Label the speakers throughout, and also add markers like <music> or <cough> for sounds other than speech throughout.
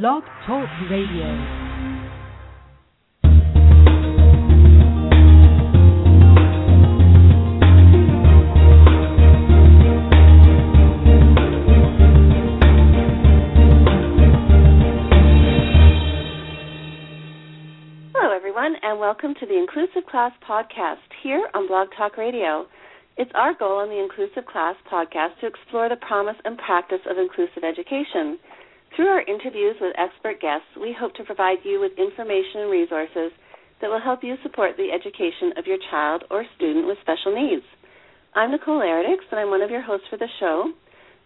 Speaker 1: Blog Talk Radio.
Speaker 2: Hello, everyone, and welcome to the Inclusive Class podcast here on Blog Talk Radio. It's our goal on the Inclusive Class podcast to explore the promise and practice of inclusive education. Through our interviews with expert guests, we hope to provide you with information and resources that will help you support the education of your child or student with special needs. I'm Nicole Eredics, and I'm one of your hosts for the show.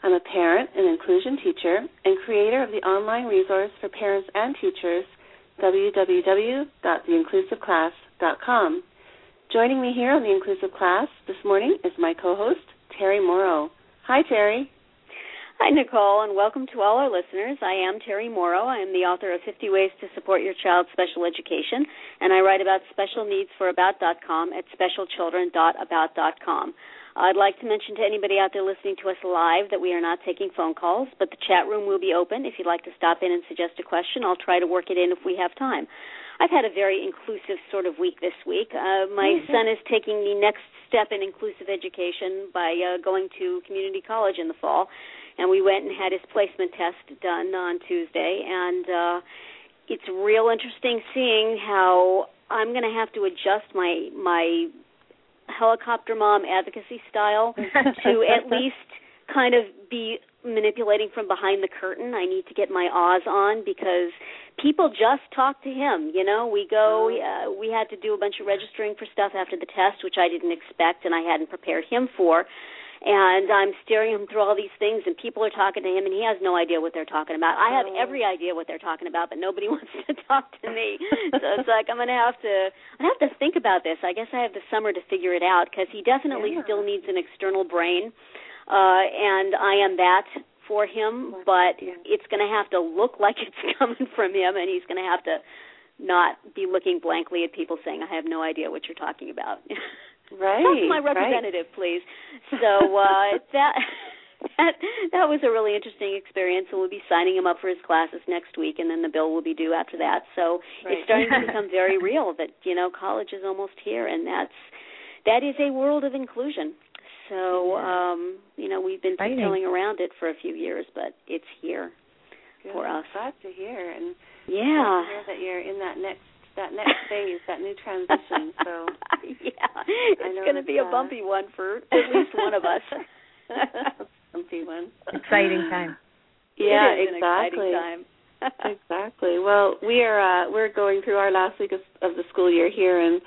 Speaker 2: I'm a parent and inclusion teacher and creator of the online resource for parents and teachers, www.theinclusiveclass.com. Joining me here on the Inclusive Class this morning is my co-host, Terri Mauro. Hi, Terri.
Speaker 3: Hi, Nicole, and welcome to all our listeners. I am Terri Mauro. I am the author of 50 Ways to Support Your Child's Special Education, and I write about special needs for About.com at specialchildren.about.com. I'd like to mention to anybody out there listening to us live that we are not taking phone calls, but the chat room will be open. If you'd like to stop in and suggest a question, I'll try to work it in if we have time. I've had a very inclusive sort of week this week. Uh, my mm-hmm. son is taking the next step in inclusive education by uh, going to community college in the fall, and we went and had his placement test done on Tuesday, and uh, it's real interesting seeing how I'm going to have to adjust my my helicopter mom advocacy style <laughs> to at least kind of be manipulating from behind the curtain. I need to get my Oz on because people just talk to him. You know, we go. Uh, we had to do a bunch of registering for stuff after the test, which I didn't expect and I hadn't prepared him for and I'm steering him through all these things, and people are talking to him, and he has no idea what they're talking about. I have every idea what they're talking about, but nobody <laughs> wants to talk to me. so it's like I'm going to have to I have to think about this. I guess I have the summer to figure it out because he definitely yeah. still needs an external brain, uh, and I am that for him. But yeah. it's going to have to look <laughs> like it's coming from him, and he's going to have to not be looking blankly at people saying, "I have no idea what you're talking about." <laughs>
Speaker 2: Right.
Speaker 3: Talk my representative,
Speaker 2: right.
Speaker 3: please. So uh, <laughs> that that that was a really interesting experience, and we'll be signing him up for his classes next week, and then the bill will be due after that. So
Speaker 2: right.
Speaker 3: it's starting to <laughs> become very real that you know college is almost here, and that's that is a world of inclusion. So um, you know we've been tiptoeing around it for a few years, but it's here
Speaker 2: Good.
Speaker 3: for us.
Speaker 2: Glad to hear, and
Speaker 3: yeah,
Speaker 2: to hear that you're in that next that next phase, that new transition. So <laughs>
Speaker 3: yeah, it's going to be a bumpy one for at least one of us. <laughs>
Speaker 2: bumpy one.
Speaker 1: Exciting time.
Speaker 2: Yeah,
Speaker 3: exactly. <laughs>
Speaker 2: exactly. Well, we are uh, we're going through our last week of, of the school year here, and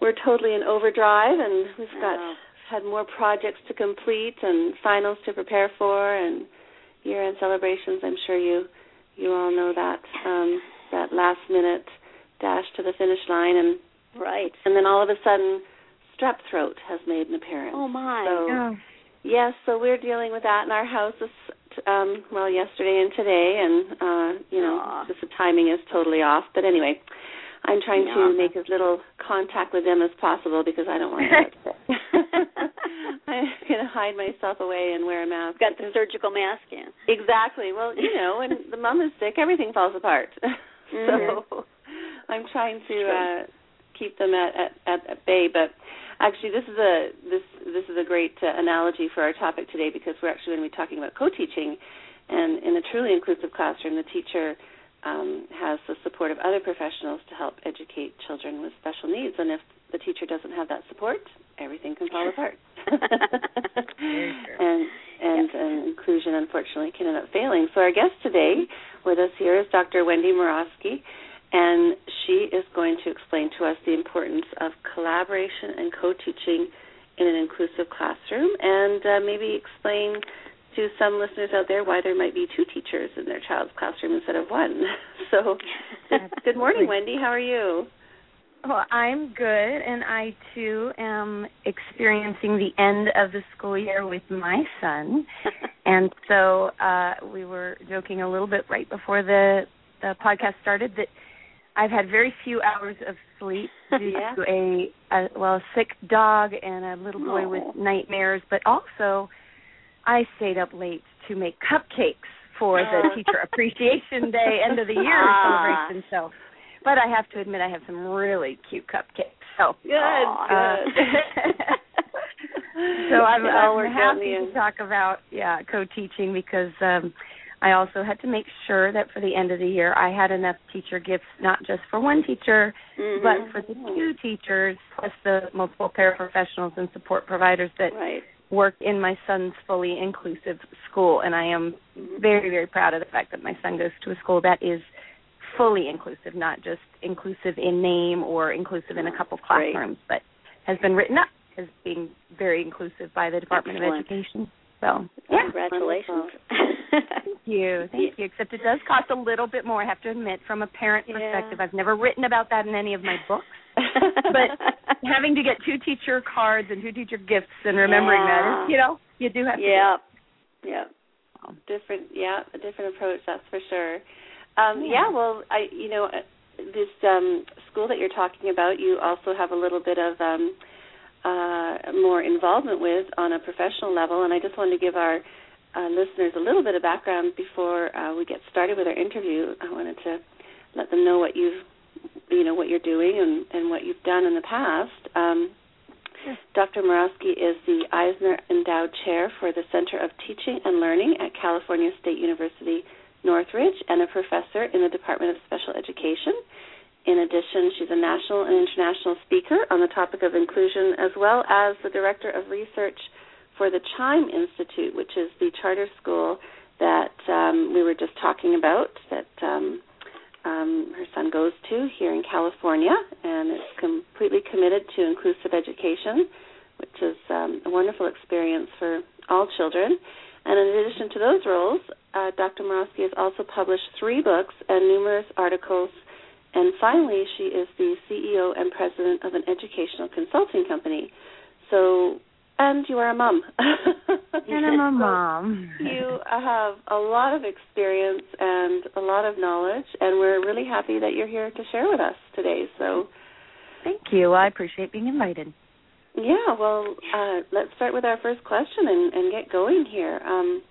Speaker 2: we're totally in overdrive, and we've got
Speaker 3: oh.
Speaker 2: had more projects to complete and finals to prepare for, and year-end celebrations. I'm sure you you all know that um, that last minute dash to the finish line and
Speaker 3: right.
Speaker 2: and then all of a sudden strep throat has made an appearance.
Speaker 3: Oh my.
Speaker 2: So
Speaker 1: oh.
Speaker 2: yes so we're dealing with that in our house this um well yesterday and today and uh you know
Speaker 3: Aww.
Speaker 2: just the timing is totally off. But anyway i'm trying
Speaker 3: yeah.
Speaker 2: to make as little contact with them as possible because i don't want to <laughs> <laughs> i'm going to hide myself away and wear a mask.
Speaker 3: Got the surgical mask in.
Speaker 2: Exactly. Well you know when the mom is sick everything falls apart. <laughs>
Speaker 3: Mm-hmm.
Speaker 2: so I'm trying to uh, keep them at, at at bay. But actually, this is a this this is a great uh, analogy for our topic today because we're actually going to be talking about co-teaching, and in a truly inclusive classroom, the teacher um, has the support of other professionals to help educate children with special needs. And if the teacher doesn't have that support, everything can fall apart. <laughs> and and
Speaker 3: yep.
Speaker 2: uh, inclusion, unfortunately, can end up failing. So our guest today with us here is Dr. Wendy Murawski and she is going to explain to us the importance of collaboration and co-teaching in an inclusive classroom and uh, maybe explain to some listeners out there why there might be two teachers in their child's classroom instead of one. <laughs> So, good morning, Wendy. How are you?
Speaker 1: Well, I'm good, and I too am experiencing the end of the school year with my son. <laughs> and so uh, we were joking a little bit right before the the podcast started that I've had very few hours of sleep due <laughs>
Speaker 2: yeah.
Speaker 1: to a, a well a sick dog and a little boy
Speaker 3: Oh.
Speaker 1: with nightmares, but also I stayed up late to make cupcakes for the <laughs> Teacher Appreciation Day end of the year ah. celebration. So, but I have to admit, I have some really cute cupcakes. So
Speaker 3: good, uh,
Speaker 1: good. <laughs> so I'm, I'm happy to talk about yeah co-teaching because um I also had to make sure that for the end of the year I had enough teacher gifts, not just for one teacher, mm-hmm. but for the two teachers, plus the multiple paraprofessionals and support providers that
Speaker 3: right.
Speaker 1: work in my son's fully inclusive school. And I am mm-hmm. very, very proud of the fact that my son goes to a school that is fully inclusive, not just inclusive in name or inclusive in a couple of classrooms,
Speaker 3: Great.
Speaker 1: but has been written up as being very inclusive by the Department
Speaker 3: Excellent.
Speaker 1: of Education. So,
Speaker 3: yeah. Congratulations. <laughs>
Speaker 1: Thank you. Thank you. Except it does cost a little bit more, I have to admit, from a parent
Speaker 3: yeah.
Speaker 1: perspective. I've never written about that in any of my books. <laughs> but having to get two teacher cards and two teacher gifts and remembering
Speaker 3: yeah.
Speaker 1: that is, you know, you do have to.
Speaker 3: Yeah. Yeah.
Speaker 2: Different, yeah, a different approach, that's for sure. Um,
Speaker 1: yeah.
Speaker 2: yeah, well, I, you know, uh, this um, school that you're talking about, you also have a little bit of um, uh, more involvement with on a professional level. And I just wanted to give our uh, listeners a little bit of background before uh, we get started with our interview. I wanted to let them know what you've, you know, what you're doing and, and what you've done in the past. Um, Dr. Murawski is the Eisner Endowed Chair for the Center of Teaching and Learning at California State University Northridge and a professor in the Department of Special Education. In addition, she's a national and international speaker on the topic of inclusion, as well as the director of research for the Chime Institute, which is the charter school that um, we were just talking about, that um, um, her son goes to here in California, and it's completely committed to inclusive education, which is um, a wonderful experience for all children. And in addition to those roles, uh, Dr. Murawski has also published three books and numerous articles and finally, she is the CEO and president of an educational consulting company. So, and you are a mom. <laughs>
Speaker 1: and I'm a mom.
Speaker 2: you have a lot of experience and a lot of knowledge, and we're really happy that you're here to share with us today. So,
Speaker 1: thank you. I appreciate being invited.
Speaker 2: Yeah, well, uh, let's start with our first question and, and get going here. Um,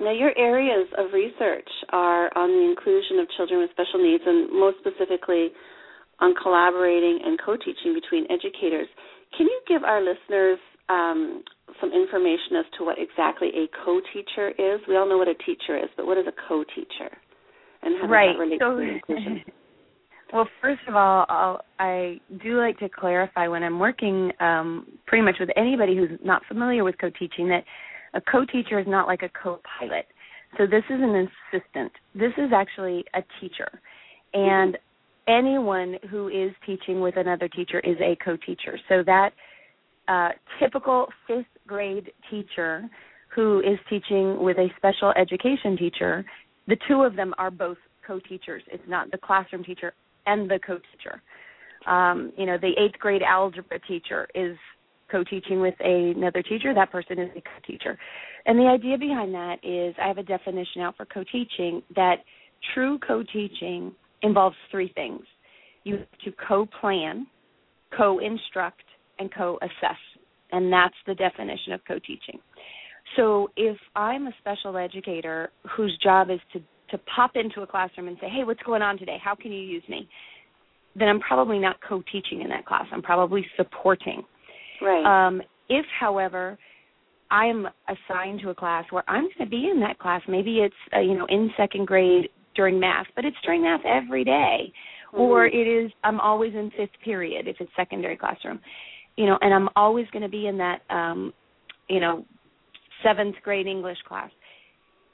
Speaker 2: now, your areas of research are on the inclusion of children with special needs, and most specifically on collaborating and co teaching between educators. Can you give our listeners um, some information as to what exactly a co teacher is? We all know what a teacher is, but what is a co teacher? And how does
Speaker 1: right.
Speaker 2: that relate
Speaker 1: so,
Speaker 2: to inclusion? <laughs>
Speaker 1: Well, first of all, I'll, I do like to clarify when I'm working um, pretty much with anybody who's not familiar with co teaching that a co-teacher is not like a co-pilot. So this is an assistant. This is actually a teacher. And anyone who is teaching with another teacher is a co-teacher. So that uh, typical fifth grade teacher who is teaching with a special education teacher, the two of them are both co-teachers. It's not the classroom teacher and the co-teacher. Um, you know, the eighth grade algebra teacher is co-teaching with a, another teacher, that person is a co-teacher. And the idea behind that is I have a definition out for co-teaching that true co-teaching involves three things. You have to co-plan, co-instruct, and co-assess. And that's the definition of co-teaching. So if I'm a special educator whose job is to to pop into a classroom and say, "Hey, what's going on today? How can you use me?" then I'm probably not co-teaching in that class. I'm probably supporting.
Speaker 2: Right.
Speaker 1: Um, if, however, I'm assigned to a class where I'm going to be in that class, maybe it's uh, you know in second grade during math, but it's during math every day. Mm-hmm. or it is I'm always in fifth period if it's secondary classroom, you know, and I'm always going to be in that um, you know seventh grade English class.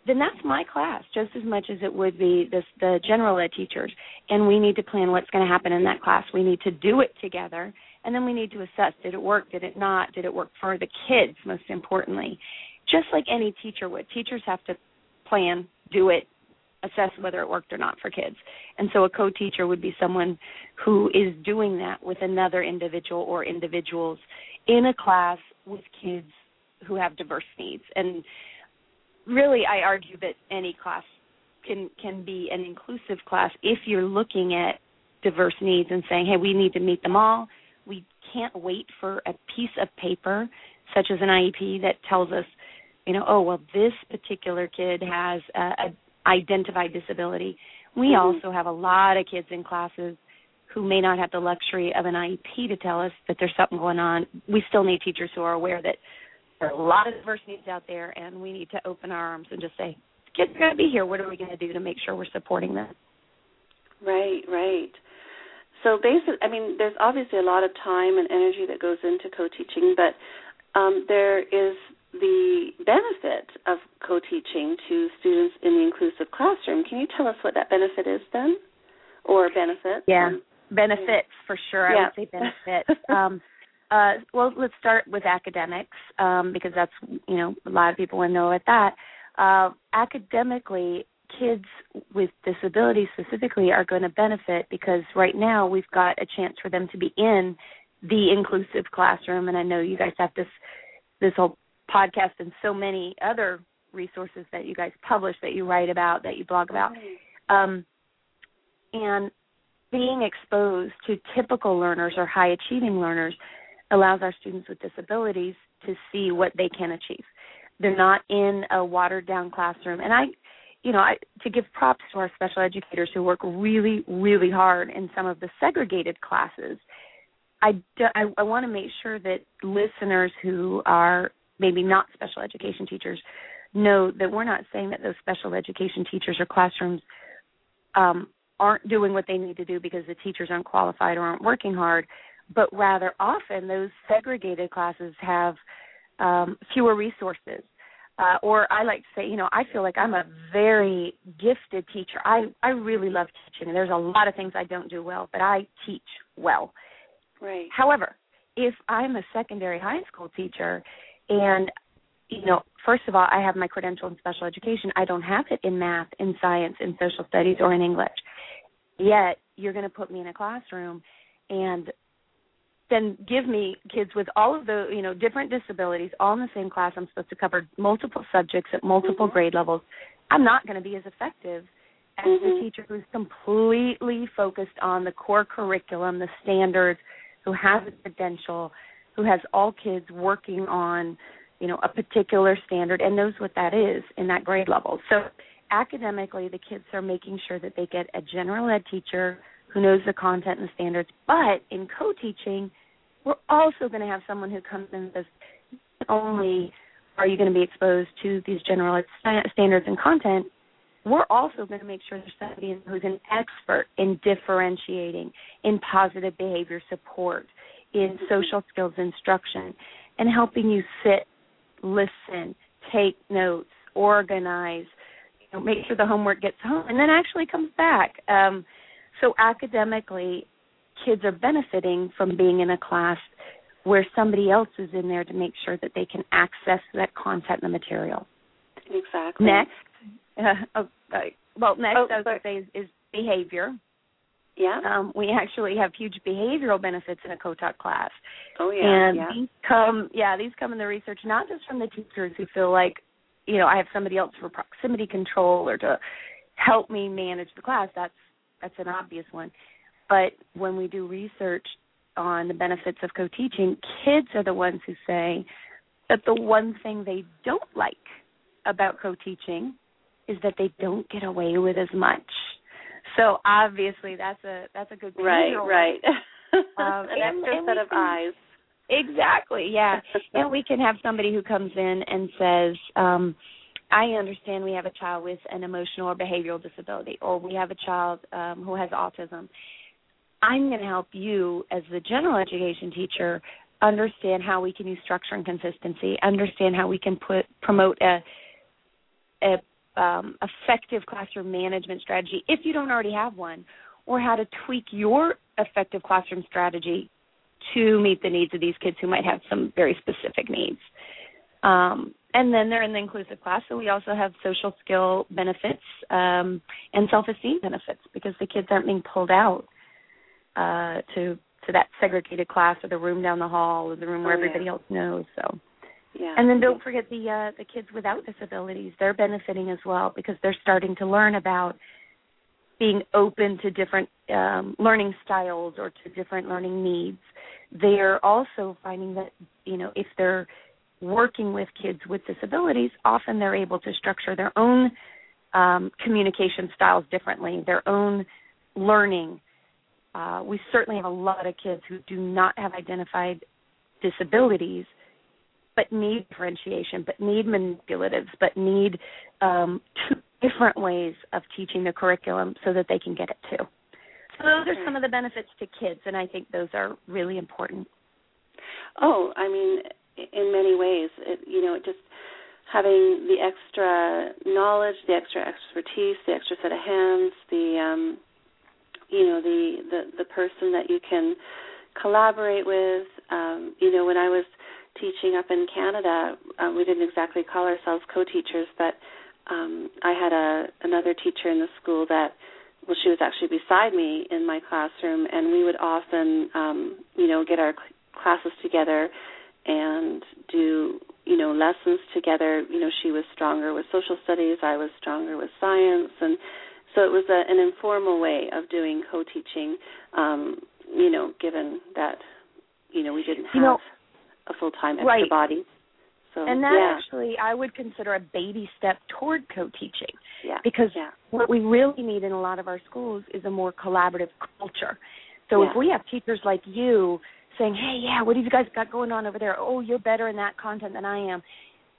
Speaker 1: Then that's my class just as much as it would be this, the general ed teachers, and we need to plan what's going to happen in that class. We need to do it together and then we need to assess did it work, did it not, did it work for the kids, most importantly. Just like any teacher would. Teachers have to plan, do it, assess whether it worked or not for kids. And so a co teacher would be someone who is doing that with another individual or individuals in a class with kids who have diverse needs. And really I argue that any class can can be an inclusive class if you're looking at diverse needs and saying, Hey, we need to meet them all can't wait for a piece of paper such as an IEP that tells us, you know, oh well, this particular kid has a, identified disability. We
Speaker 2: Mhm.
Speaker 1: also have a lot of kids in classes who may not have the luxury of an IEP to tell us that there's something going on. We still need teachers who are aware that there are a lot of diverse needs out there, and we need to open our arms and just say, kids are going to be here. What are we going to do to make sure we're supporting them?
Speaker 2: Right, right. So basically, I mean, there's obviously a lot of time and energy that goes into co-teaching, but um, there is the benefit of co-teaching to students in the inclusive classroom. Can you tell us what that benefit is then, or benefits?
Speaker 1: Yeah, benefits for sure. I would say benefits. um, uh, well, let's start with academics um, because that's you know a lot of people want to know at that. Uh, academically, kids with disabilities specifically are going to benefit because right now we've got a chance for them to be in the inclusive classroom, and I know you guys have this this whole podcast and so many other resources that you guys publish, that you write about, that you blog about. Um, and being exposed to typical learners or high achieving learners allows our students with disabilities to see what they can achieve. They're not in a watered down classroom. And I, you know, I, to give props to our special educators who work really, really hard in some of the segregated classes. I, do, I, I want to make sure that listeners who are maybe not special education teachers know that we're not saying that those special education teachers or classrooms um, aren't doing what they need to do because the teachers aren't qualified or aren't working hard, but rather often those segregated classes have um, fewer resources. Uh, or I like to say, you know, I feel like I'm a very gifted teacher. I I really love teaching. And there's a lot of things I don't do well, but I teach well.
Speaker 2: Right.
Speaker 1: However, if I'm a secondary high school teacher and you know, first of all, I have my credential in special education. I don't have it in math, in science, in social studies, or in English. Yet, you're going to put me in a classroom and then give me kids with all of the, you know, different disabilities all in the same class. I'm supposed to cover multiple subjects at multiple
Speaker 2: Mhm.
Speaker 1: grade levels. I'm not going to be as effective as
Speaker 2: Mhm.
Speaker 1: the teacher who's completely focused on the core curriculum, the standards, who has a credential, who has all kids working on you know a particular standard and knows what that is in that grade level so academically the kids are making sure that they get a general ed teacher who knows the content and the standards but in co-teaching we're also going to have someone who comes in and says not only are you going to be exposed to these general standards and content we're also going to make sure there's somebody who's an expert in differentiating in positive behavior support in social skills instruction and helping you sit listen, take notes, organize, you know, make sure the homework gets home, and then actually comes back. Um, so academically, kids are benefiting from being in a class where somebody else is in there to make sure that they can access that content and the material.
Speaker 2: Exactly.
Speaker 1: Next, <laughs> uh, well, next
Speaker 2: Oh,
Speaker 1: I was going to say is, is behavior.
Speaker 2: Yeah.
Speaker 1: Um, we actually have huge behavioral benefits in a co-taught class.
Speaker 2: oh yeah.
Speaker 1: and
Speaker 2: yeah.
Speaker 1: these come yeah these come in the research not just from the teachers who feel like you know i have somebody else for proximity control or to help me manage the class that's that's an obvious one but when we do research on the benefits of co-teaching kids are the ones who say that the one thing they don't like about co-teaching is that they don't get away with as much so obviously that's a that's a good
Speaker 2: Right. Right. <laughs>
Speaker 1: Um,
Speaker 2: An
Speaker 1: and-
Speaker 2: extra set of
Speaker 1: can-
Speaker 2: eyes.
Speaker 1: Exactly, yeah. and we can have somebody who comes in and says, um, I understand we have a child with an emotional or behavioral disability, or we have a child um, who has autism. I'm going to help you, as the general education teacher, understand how we can use structure and consistency, understand how we can put promote a, a um, effective classroom management strategy if you don't already have one, or how to tweak your effective classroom strategy to meet the needs of these kids who might have some very specific needs. Um, and then they're in the inclusive class, so we also have social skill benefits um, and self-esteem benefits because the kids aren't being pulled out uh, to to that segregated class or the room down the hall or the room where
Speaker 2: Oh, yeah.
Speaker 1: everybody else knows. So,
Speaker 2: Yeah.
Speaker 1: and then don't forget the uh, the kids without disabilities; they're benefiting as well because they're starting to learn about being open to different um, learning styles or to different learning needs. They're also finding that you know if they're working with kids with disabilities, often they're able to structure their own um, communication styles differently, their own learning. Uh, we certainly have a lot of kids who do not have identified disabilities, but need differentiation, but need manipulatives, but need um, two different ways of teaching the curriculum so that they can get it too. So those are some of the benefits to kids, and I think those are really important.
Speaker 2: Oh, I mean, in many ways, it, you know, it just having the extra knowledge, the extra expertise, the extra set of hands, the um, you know, the the the person that you can collaborate with. Um, you know, when I was teaching up in Canada, um, we didn't exactly call ourselves co-teachers, but um, I had a another teacher in the school that well, she was actually beside me in my classroom, and we would often, um, you know, get our cl- classes together and do, you know, lessons together. You know, she was stronger with social studies, I was stronger with science, and so it was a, an informal way of doing co-teaching. Um, you know, given that, you know, we didn't have
Speaker 1: you know,
Speaker 2: a full-time extra
Speaker 1: right.
Speaker 2: body. So,
Speaker 1: and that
Speaker 2: yeah.
Speaker 1: actually I would consider a baby step toward co-teaching.
Speaker 2: Yeah.
Speaker 1: Because
Speaker 2: yeah.
Speaker 1: what we really need in a lot of our schools is a more collaborative culture. So if we have teachers like you saying, "Hey, yeah, what have you guys got going on over there? Oh, you're better in that content than I am."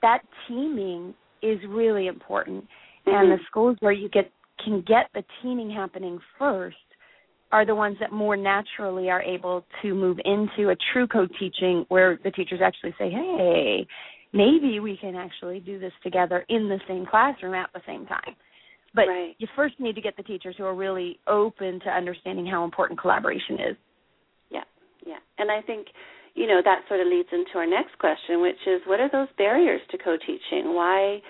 Speaker 1: That teaming is really important. And
Speaker 2: Mhm.
Speaker 1: the schools where you get can get the teaming happening first are the ones that more naturally are able to move into a true co-teaching where the teachers actually say, "Hey, maybe we can actually do this together in the same classroom at the same time." But
Speaker 2: Right.
Speaker 1: you first need to get the teachers who are really open to understanding how important collaboration is.
Speaker 2: Yeah. And I think, you know, that sort of leads into our next question, which is what are those barriers to co-teaching? Why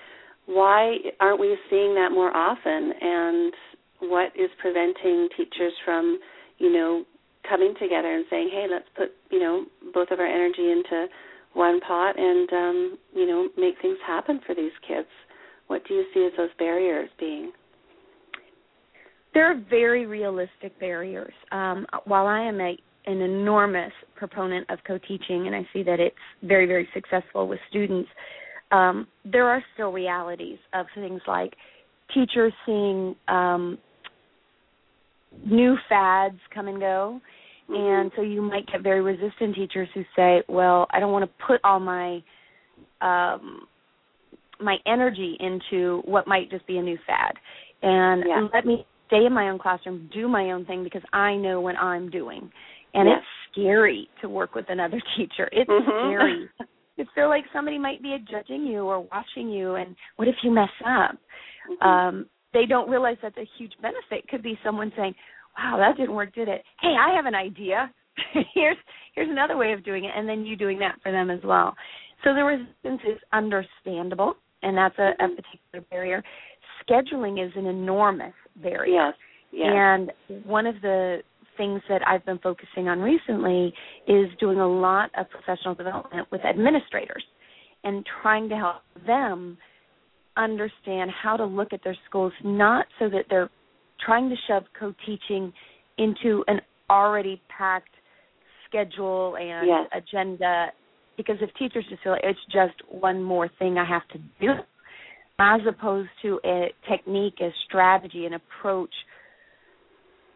Speaker 2: why aren't we seeing that more often and what is preventing teachers from, you know, coming together and saying, "Hey, let's put, you know, both of our energy into one pot and um, you know, make things happen for these kids." What do you see as those barriers being?
Speaker 1: There are very realistic barriers. Um, while I am a an enormous proponent of co-teaching, and I see that it's very, very successful with students. Um, there are still realities of things like teachers seeing um, new fads come and go, and so you might get very resistant teachers who say, "Well, I don't want to put all my um, my energy into what might just be a new fad, and
Speaker 2: Yeah.
Speaker 1: let me stay in my own classroom, do my own thing because I know what I'm doing." And
Speaker 2: Yes.
Speaker 1: it's scary to work with another <laughs> teacher. It's
Speaker 2: Mhm.
Speaker 1: scary. <laughs> You feel like somebody might be judging you or watching you, and what if you mess up?
Speaker 2: Mhm.
Speaker 1: Um, they don't realize that's a huge benefit. Could be someone saying, "Wow, that didn't work, did it? Hey, I have an idea. <laughs> here's here's another way of doing it," and then you doing that for them as well. So the resistance is understandable, and that's a, a particular barrier. Scheduling is an enormous barrier.
Speaker 2: yes. Yes.
Speaker 1: And one of the things that I've been focusing on recently is doing a lot of professional development with administrators and trying to help them understand how to look at their schools not so that they're trying to shove co-teaching into an already packed schedule and
Speaker 2: Yes.
Speaker 1: agenda because if teachers just feel like it's just one more thing I have to do as opposed to a technique, a strategy, an approach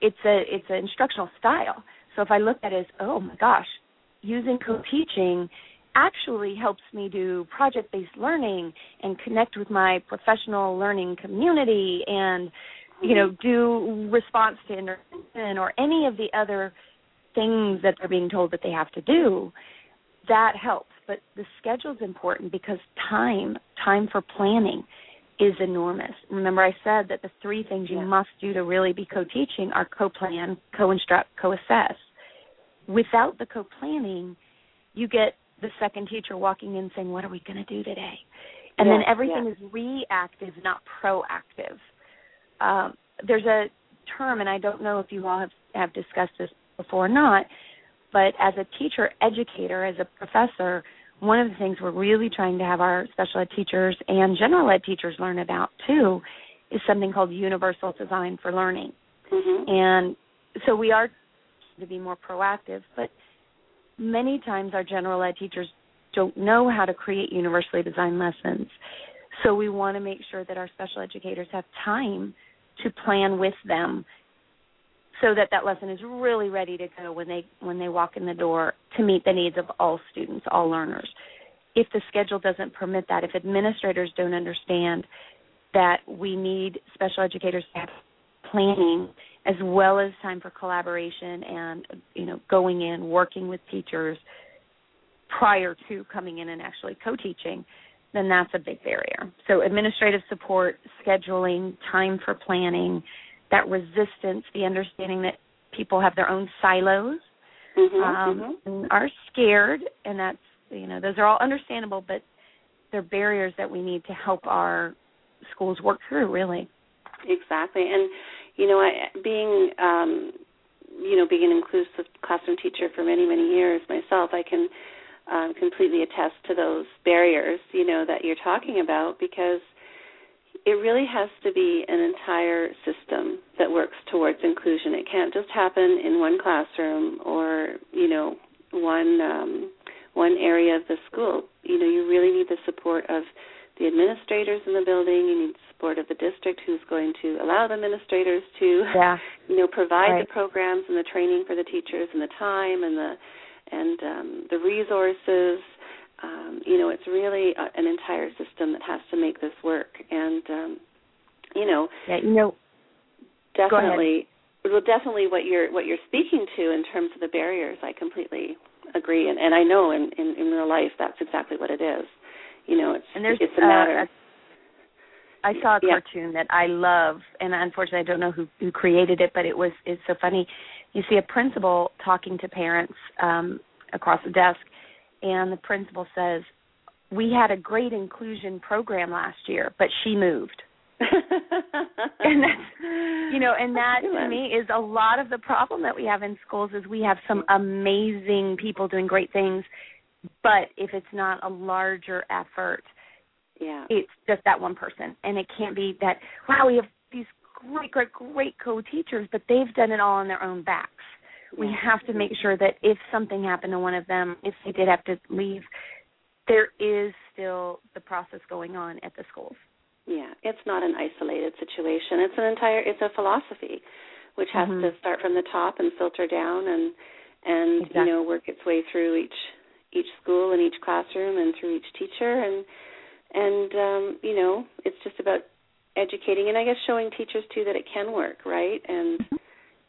Speaker 1: it's a it's an instructional style. So if I look at it as, oh my gosh, using co-teaching actually helps me do project-based learning and connect with my professional learning community and you know do response to intervention or any of the other things that they're being told that they have to do that helps but the schedule's important because time time for planning is enormous. Remember, I said that the three things you
Speaker 2: Yeah.
Speaker 1: must do to really be co teaching are co plan, co instruct, co assess. Without the co planning, you get the second teacher walking in saying, What are we going to do today? And then everything
Speaker 2: yeah.
Speaker 1: is reactive, not proactive. Um, there's a term, and I don't know if you all have, have discussed this before or not, but as a teacher educator, as a professor, one of the things we're really trying to have our special ed teachers and general ed teachers learn about too is something called universal design for learning.
Speaker 2: Mhm.
Speaker 1: And so we are to be more proactive, but many times our general ed teachers don't know how to create universally designed lessons. So we want to make sure that our special educators have time to plan with them so that that lesson is really ready to go when they when they walk in the door to meet the needs of all students, all learners. If the schedule doesn't permit that, if administrators don't understand that we need special educators to have planning as well as time for collaboration and you know going in working with teachers prior to coming in and actually co-teaching then that's a big barrier so administrative support scheduling time for planning that resistance the understanding that people have their own silos
Speaker 2: mm-hmm,
Speaker 1: um,
Speaker 2: mm-hmm.
Speaker 1: are scared and that's you know those are all understandable but they're barriers that we need to help our schools work through really
Speaker 2: exactly and you know, I, being um, you know being an inclusive classroom teacher for many many years myself, I can um, completely attest to those barriers you know that you're talking about because it really has to be an entire system that works towards inclusion. It can't just happen in one classroom or you know one um, one area of the school. You know, you really need the support of the administrators in the building. You need support of the district who's going to allow the administrators to,
Speaker 1: yeah. <laughs>
Speaker 2: you know, provide
Speaker 1: right.
Speaker 2: the programs and the training for the teachers and the time and the and um, the resources. Um, you know, it's really a, an entire system that has to make this work. And um, you know,
Speaker 1: yeah, you know,
Speaker 2: definitely, well, definitely what you're what you're speaking to in terms of the barriers. I completely agree, and, and I know in, in in real life that's exactly what it is. You know, it's
Speaker 1: and there's
Speaker 2: it's a matter.
Speaker 1: Uh, I saw a
Speaker 2: Yeah.
Speaker 1: cartoon that I love, and unfortunately, I don't know who who created it, but it was it's so funny. You see a principal talking to parents um, across the desk, and the principal says, "We had a great inclusion program last year, but she moved." <laughs> and that's you know and that to me is a lot of the problem that we have in schools is we have some amazing people doing great things but if it's not a larger effort
Speaker 2: yeah,
Speaker 1: it's just that one person. And it can't be that wow we have these great great great co-teachers but they've done it all on their own backs we have to make sure that if something happened to one of them if they did have to leave there is still the process going on at the schools
Speaker 2: Yeah, it's not an isolated situation. It's an entire it's a philosophy which has
Speaker 1: Mhm.
Speaker 2: to start from the top and filter down and and
Speaker 1: Exactly.
Speaker 2: you know work its way through each each school and each classroom and through each teacher and and um you know it's just about educating and I guess showing teachers too that it can work, right? And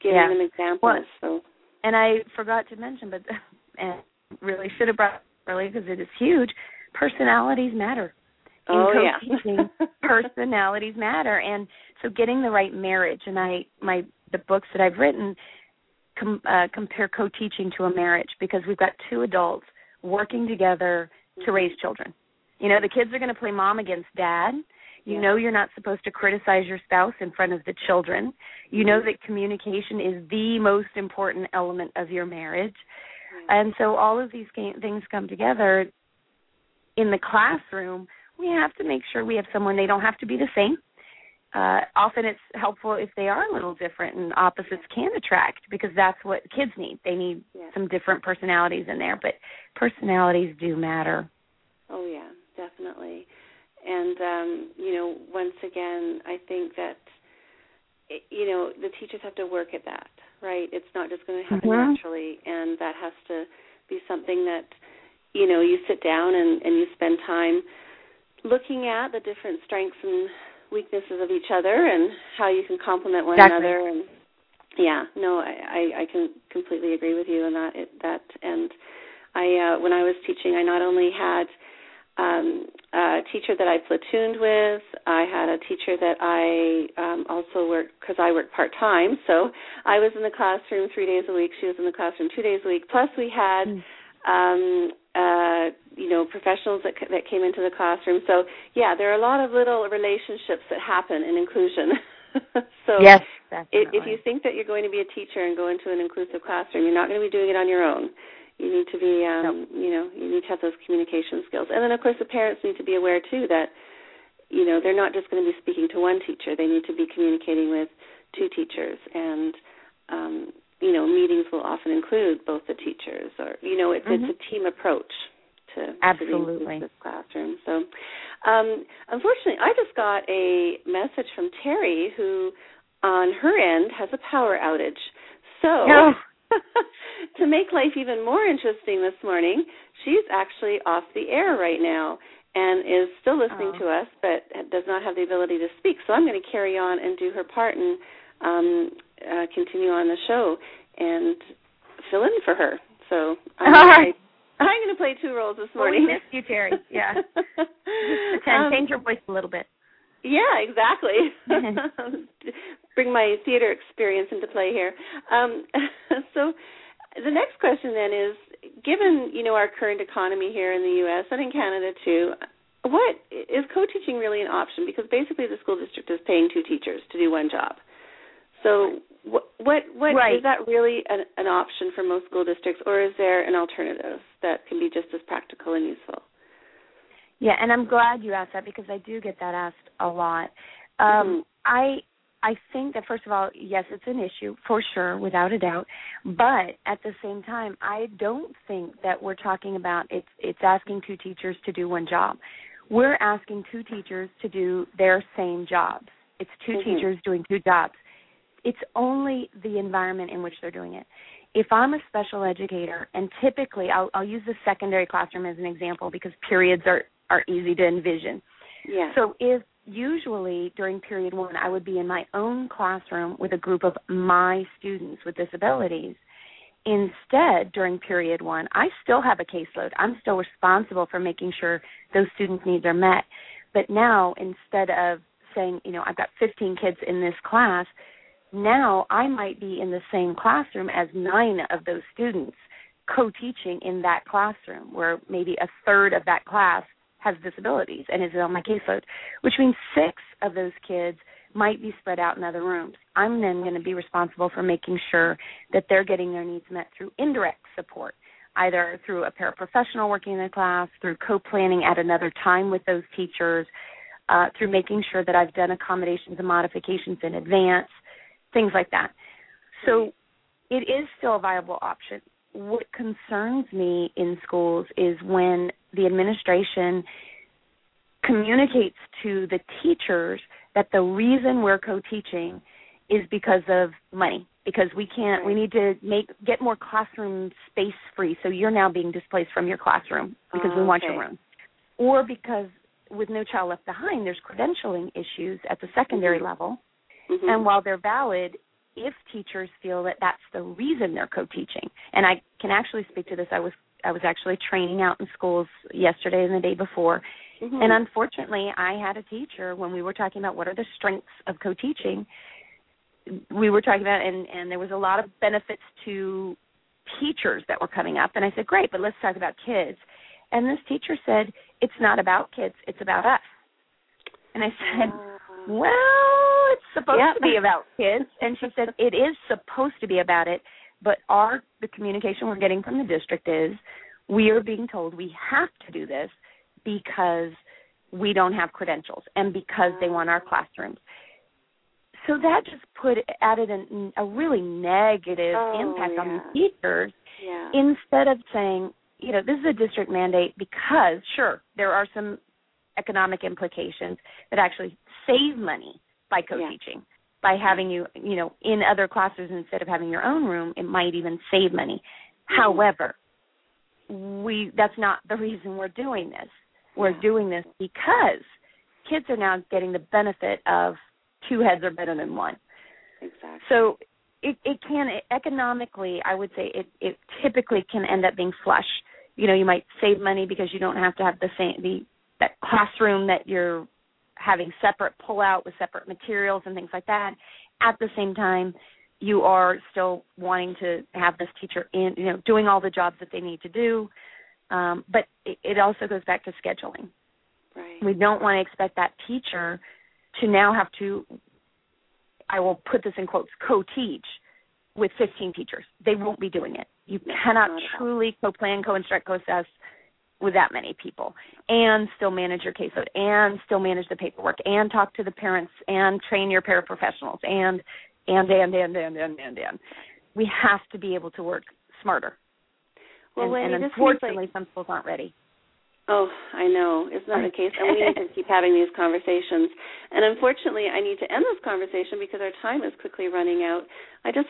Speaker 2: giving
Speaker 1: Yeah.
Speaker 2: them examples. so
Speaker 1: and I forgot to mention, but <laughs> and really should have brought earlier because it is huge. Personalities matter. In
Speaker 2: oh yeah.
Speaker 1: co-teaching, <laughs> personalities matter, and so getting the right marriage. And I, my, the books that I've written com, uh, compare co-teaching to a marriage because we've got two adults working together to raise children. You know, the kids are going to play mom against dad. You
Speaker 2: Yeah.
Speaker 1: know you're not supposed to criticize your spouse in front of the children. You know that communication is the most important element of your marriage. And so all of these things come together in the classroom. We have to make sure we have someone, they don't have to be the same. Uh, often it's helpful if they are a little different and opposites can attract because that's what kids need. They need
Speaker 2: Yeah.
Speaker 1: some different personalities in there, but personalities do matter.
Speaker 2: Oh yeah, definitely. And um, you know, once again, I think that you know the teachers have to work at that, right? It's not just going to happen
Speaker 1: Mhm.
Speaker 2: naturally, and that has to be something that you know you sit down and and you spend time looking at the different strengths and weaknesses of each other and how you can complement one
Speaker 1: Exactly.
Speaker 2: another and yeah no I, I i can completely agree with you on that it, that and i uh when i was teaching i not only had um a teacher that i platooned with. I had a teacher that i um also worked because i work part time so i was in the classroom three days a week. She was in the classroom two days a week. Plus we had
Speaker 1: Mm.
Speaker 2: um uh you know professionals that that came into the classroom. So yeah there are a lot of little relationships that happen in inclusion. <laughs> So
Speaker 1: yes,
Speaker 2: if, if you think that you're going to be a teacher and go into an inclusive classroom you're not going to be doing it on your own you need to be um you know you need to have those communication skills and then of course the parents need to be aware too that you know they're not just going to be speaking to one teacher they need to be communicating with two teachers and um you know meetings will often include both the teachers or you know it's
Speaker 1: Mhm.
Speaker 2: it's a team approach to to
Speaker 1: Absolutely.
Speaker 2: the inclusive classroom so Um, unfortunately, I just got a message from Terri who, on her end, has a power outage. So,
Speaker 1: No. <laughs>
Speaker 2: to make life even more interesting this morning, she's actually off the air right now and is still listening
Speaker 1: Oh.
Speaker 2: to us, but does not have the ability to speak. So I'm going to carry on and do her part and um, uh, continue on the show and fill in for her. So I'm
Speaker 1: All
Speaker 2: play, I'm going to play two roles this
Speaker 1: Well, we
Speaker 2: morning.
Speaker 1: missed you, Terri. Yeah. <laughs> Pretend,
Speaker 2: Um,
Speaker 1: change your voice a little bit.
Speaker 2: Yeah, exactly. <laughs> Bring my theater experience into play here. Um, <laughs> so, the next question then is: Given you know our current economy here in the U.S. and in Canada too, what is co-teaching really an option? Because basically, the school district is paying two teachers to do one job. So, what what what
Speaker 1: Right.
Speaker 2: is that really an, an option for most school districts, or is there an alternative that can be just as practical and useful?
Speaker 1: Yeah, and I'm glad you asked that because I do get that asked a lot. Um,
Speaker 2: Mhm.
Speaker 1: I I think that first of all, yes, it's an issue for sure, without a doubt. But at the same time, I don't think that we're talking about it's it's asking two teachers to do one job. We're asking two teachers to do their same jobs. It's 2
Speaker 2: Mhm.
Speaker 1: teachers doing two jobs. It's only the environment in which they're doing it. If I'm a special educator, and typically I'll, I'll use the secondary classroom as an example because periods are are easy to envision.
Speaker 2: Yeah.
Speaker 1: So if usually during period one I would be in my own classroom with a group of my students with disabilities, instead during period one I still have a caseload. I'm still responsible for making sure those students' needs are met. But now instead of saying, you know, I've got 15 kids in this class, now I might be in the same classroom as nine of those students co-teaching in that classroom where maybe a third of that class has disabilities and is on my caseload, which means six of those kids might be spread out in other rooms. I'm then going to be responsible for making sure that they're getting their needs met through indirect support, either through a paraprofessional working in the class, through co-planning at another time with those teachers, uh, through making sure that I've done accommodations and modifications in advance, things like that. So it is still a viable option. What concerns me in schools is when the administration communicates to the teachers that the reason we're co-teaching is because of money because we can't we need to make get more classroom space free so you're now being displaced from your classroom because we
Speaker 2: Oh,
Speaker 1: want your room or because with no child left behind there's credentialing issues at the secondary
Speaker 2: Mhm.
Speaker 1: level
Speaker 2: Mhm.
Speaker 1: and while they're valid if teachers feel that that's the reason they're co-teaching. And i can actually speak to this. I was i was actually training out in schools yesterday and the day before.
Speaker 2: Mhm.
Speaker 1: and unfortunately i had a teacher when we were talking about what are the strengths of co-teaching we were talking about and and there was a lot of benefits to teachers that were coming up. And i said great but let's talk about kids. And this teacher said it's not about kids it's about us. And i said
Speaker 2: Ah.
Speaker 1: well, supposed
Speaker 2: Yep.
Speaker 1: to be about kids. And she said it is supposed to be about it, but our the communication we're getting from the district is we are being told we have to do this because we don't have credentials and because they want our classrooms. So that just put added an, a really negative
Speaker 2: Oh,
Speaker 1: impact on the teachers
Speaker 2: yeah.
Speaker 1: instead of saying, you know, this is a district mandate because sure, there are some economic implications that actually save money by co-teaching. By having you, you know, in other classes instead of having your own room, it might even save money.
Speaker 2: Mhm.
Speaker 1: However, we that's not the reason we're doing this. We're
Speaker 2: Yeah.
Speaker 1: doing this because kids are now getting the benefit of two heads are better than one.
Speaker 2: exactly.
Speaker 1: So it it can economically, I would say it it typically can end up being flush. You know, you might save money because you don't have to have the same the that classroom that you're having separate pull out with separate materials and things like that. At the same time, you are still wanting to have this teacher in, you know, doing all the jobs that they need to do. Um, but it, it also goes back to scheduling
Speaker 2: right.
Speaker 1: we don't want to expect that teacher to now have to I will put this in quotes co-teach with 15 teachers. They won't be doing it. You cannot
Speaker 2: not at all.
Speaker 1: truly co-plan, co-instruct, co-assess with that many people and still manage your caseload and still manage the paperwork and talk to the parents and train your paraprofessionals and and and and and and and, and. we have to be able to work smarter
Speaker 2: Well,
Speaker 1: and,
Speaker 2: Wendy,
Speaker 1: and unfortunately some schools aren't ready
Speaker 2: Oh, I know. it's not the <laughs> case? And we need to keep having these conversations. And unfortunately, I need to end this conversation because our time is quickly running out. I just want